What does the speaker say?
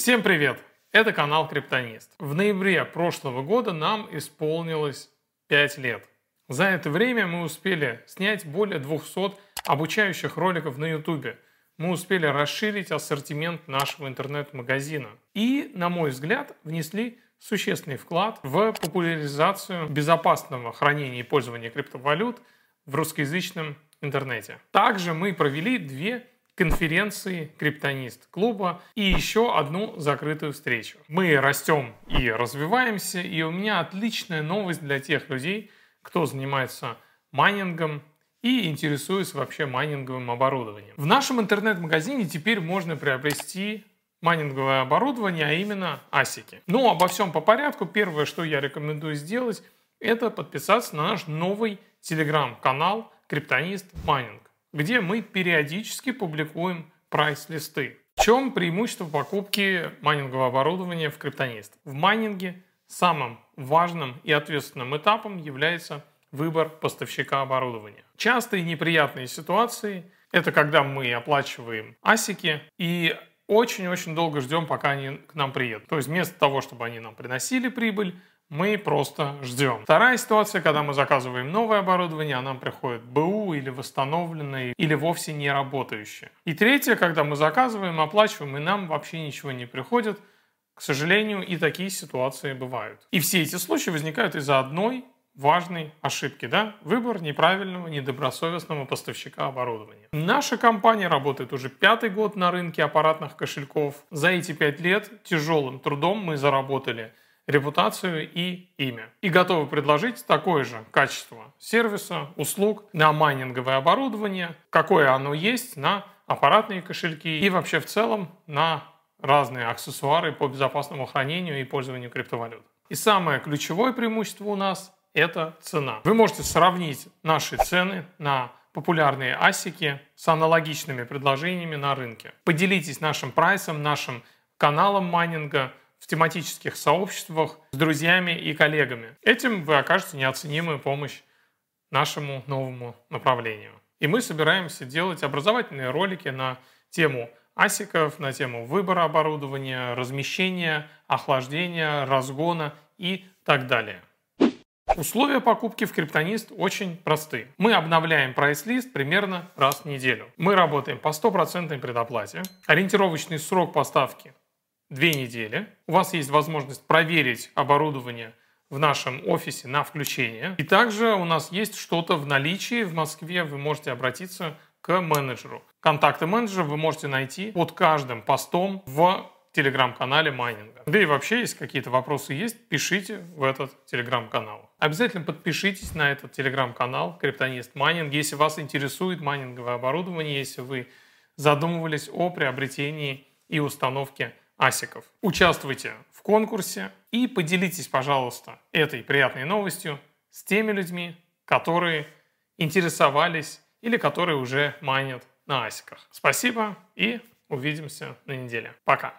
Всем привет! Это канал Криптонист. В ноябре прошлого года нам исполнилось 5 лет. За это время мы успели снять более 200 обучающих роликов на YouTube. Мы успели расширить ассортимент нашего интернет-магазина. И, на мой взгляд, внесли существенный вклад в популяризацию безопасного хранения и пользования криптовалют в русскоязычном интернете. Также мы провели две конференции Криптонист клуба и еще одну закрытую встречу. Мы растем и развиваемся, и у меня отличная новость для тех людей, кто занимается майнингом и интересуется вообще майнинговым оборудованием. В нашем интернет-магазине теперь можно приобрести майнинговое оборудование, а именно асики. Но обо всем по порядку. Первое, что я рекомендую сделать, это подписаться на наш новый телеграм-канал Криптонист Майнинг где мы периодически публикуем прайс-листы. В чем преимущество покупки майнингового оборудования в Криптонист? В майнинге самым важным и ответственным этапом является выбор поставщика оборудования. Частые неприятные ситуации – это когда мы оплачиваем асики и очень-очень долго ждем, пока они к нам приедут. То есть вместо того, чтобы они нам приносили прибыль, мы просто ждем. Вторая ситуация, когда мы заказываем новое оборудование, а нам приходит БУ или восстановленное, или вовсе не работающее. И третье, когда мы заказываем, оплачиваем, и нам вообще ничего не приходит. К сожалению, и такие ситуации бывают. И все эти случаи возникают из-за одной важной ошибки, да? Выбор неправильного, недобросовестного поставщика оборудования. Наша компания работает уже пятый год на рынке аппаратных кошельков. За эти пять лет тяжелым трудом мы заработали репутацию и имя. И готовы предложить такое же качество сервиса, услуг на майнинговое оборудование, какое оно есть на аппаратные кошельки и вообще в целом на разные аксессуары по безопасному хранению и пользованию криптовалют. И самое ключевое преимущество у нас – это цена. Вы можете сравнить наши цены на популярные асики с аналогичными предложениями на рынке. Поделитесь нашим прайсом, нашим каналом майнинга – в тематических сообществах с друзьями и коллегами. Этим вы окажете неоценимую помощь нашему новому направлению. И мы собираемся делать образовательные ролики на тему асиков, на тему выбора оборудования, размещения, охлаждения, разгона и так далее. Условия покупки в Криптонист очень просты. Мы обновляем прайс-лист примерно раз в неделю. Мы работаем по стопроцентной предоплате. Ориентировочный срок поставки две недели. У вас есть возможность проверить оборудование в нашем офисе на включение. И также у нас есть что-то в наличии в Москве. Вы можете обратиться к менеджеру. Контакты менеджера вы можете найти под каждым постом в телеграм-канале майнинга. Да и вообще, если какие-то вопросы есть, пишите в этот телеграм-канал. Обязательно подпишитесь на этот телеграм-канал Криптонист Майнинг, если вас интересует майнинговое оборудование, если вы задумывались о приобретении и установке асиков. Участвуйте в конкурсе и поделитесь, пожалуйста, этой приятной новостью с теми людьми, которые интересовались или которые уже майнят на асиках. Спасибо и увидимся на неделе. Пока.